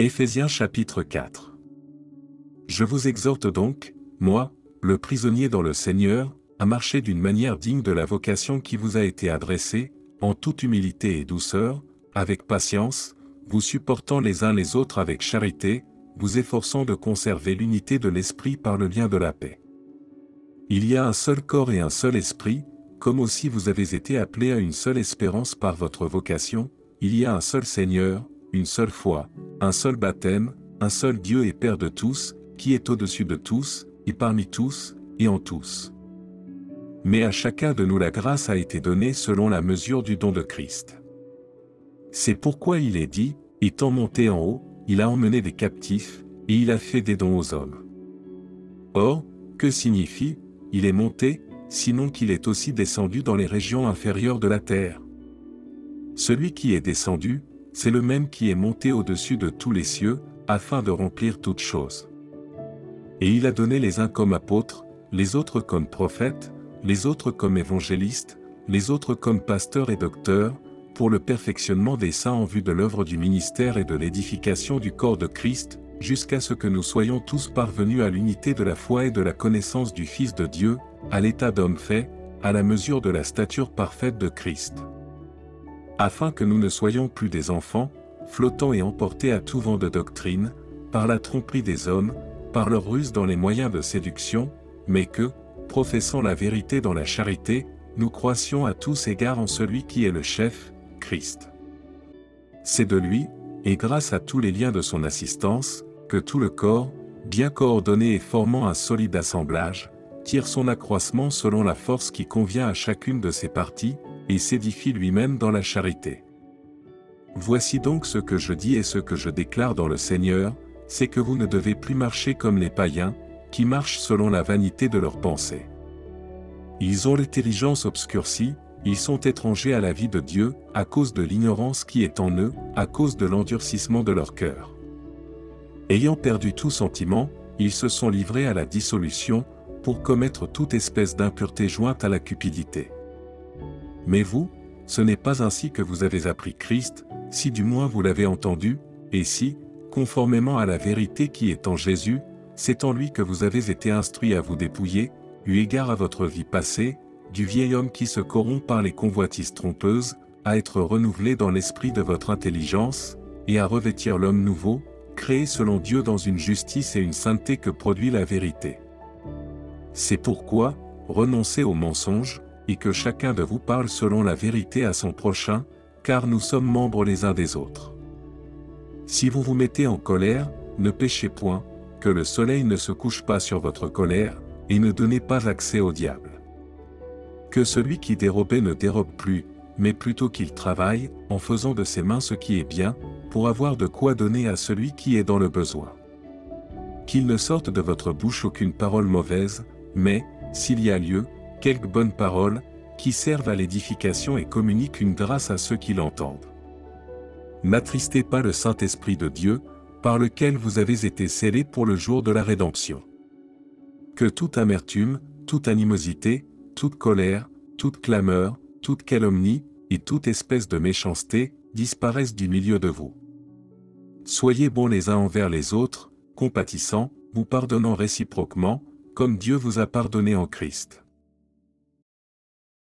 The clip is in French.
Éphésiens chapitre 4 Je vous exhorte donc, moi, le prisonnier dans le Seigneur, à marcher d'une manière digne de la vocation qui vous a été adressée, en toute humilité et douceur, avec patience, vous supportant les uns les autres avec charité, vous efforçant de conserver l'unité de l'esprit par le lien de la paix. Il y a un seul corps et un seul esprit, comme aussi vous avez été appelés à une seule espérance par votre vocation, il y a un seul Seigneur, une seule foi, un seul baptême, un seul Dieu et Père de tous, qui est au-dessus de tous, et parmi tous, et en tous. Mais à chacun de nous la grâce a été donnée selon la mesure du don de Christ. C'est pourquoi il est dit, étant monté en haut, il a emmené des captifs, et il a fait des dons aux hommes. Or, que signifie, il est monté, sinon qu'il est aussi descendu dans les régions inférieures de la terre? Celui qui est descendu, c'est le même qui est monté au-dessus de tous les cieux, afin de remplir toutes choses. Et il a donné les uns comme apôtres, les autres comme prophètes, les autres comme évangélistes, les autres comme pasteurs et docteurs, pour le perfectionnement des saints en vue de l'œuvre du ministère et de l'édification du corps de Christ, jusqu'à ce que nous soyons tous parvenus à l'unité de la foi et de la connaissance du Fils de Dieu, à l'état d'homme fait, à la mesure de la stature parfaite de Christ. Afin que nous ne soyons plus des enfants, flottants et emportés à tout vent de doctrine, par la tromperie des hommes, par leur ruse dans les moyens de séduction, mais que, professant la vérité dans la charité, nous croissions à tous égards en celui qui est le chef, Christ. C'est de lui, et grâce à tous les liens de son assistance, que tout le corps, bien coordonné et formant un solide assemblage, tire son accroissement selon la force qui convient à chacune de ses parties, et s'édifie lui-même dans la charité. Voici donc ce que je dis et ce que je déclare dans le Seigneur, c'est que vous ne devez plus marcher comme les païens, qui marchent selon la vanité de leurs pensées. Ils ont l'intelligence obscurcie, ils sont étrangers à la vie de Dieu, à cause de l'ignorance qui est en eux, à cause de l'endurcissement de leur cœur. Ayant perdu tout sentiment, ils se sont livrés à la dissolution, pour commettre toute espèce d'impureté jointe à la cupidité. Mais vous, ce n'est pas ainsi que vous avez appris Christ, si du moins vous l'avez entendu, et si, conformément à la vérité qui est en Jésus, c'est en lui que vous avez été instruits à vous dépouiller, eu égard à votre vie passée, du vieil homme qui se corrompt par les convoitises trompeuses, à être renouvelé dans l'esprit de votre intelligence, et à revêtir l'homme nouveau, créé selon Dieu dans une justice et une sainteté que produit la vérité. C'est pourquoi, renoncez au mensonge, et que chacun de vous parle selon la vérité à son prochain, car nous sommes membres les uns des autres. Si vous vous mettez en colère, ne péchez point, que le soleil ne se couche pas sur votre colère, et ne donnez pas accès au diable. Que celui qui dérobait ne dérobe plus, mais plutôt qu'il travaille, en faisant de ses mains ce qui est bien, pour avoir de quoi donner à celui qui est dans le besoin. Qu'il ne sorte de votre bouche aucune parole mauvaise, mais, s'il y a lieu, quelques bonnes paroles, qui servent à l'édification et communiquent une grâce à ceux qui l'entendent. N'attristez pas le Saint-Esprit de Dieu, par lequel vous avez été scellés pour le jour de la rédemption. Que toute amertume, toute animosité, toute colère, toute clameur, toute calomnie, et toute espèce de méchanceté, disparaissent du milieu de vous. Soyez bons les uns envers les autres, compatissants, vous pardonnant réciproquement, comme Dieu vous a pardonné en Christ.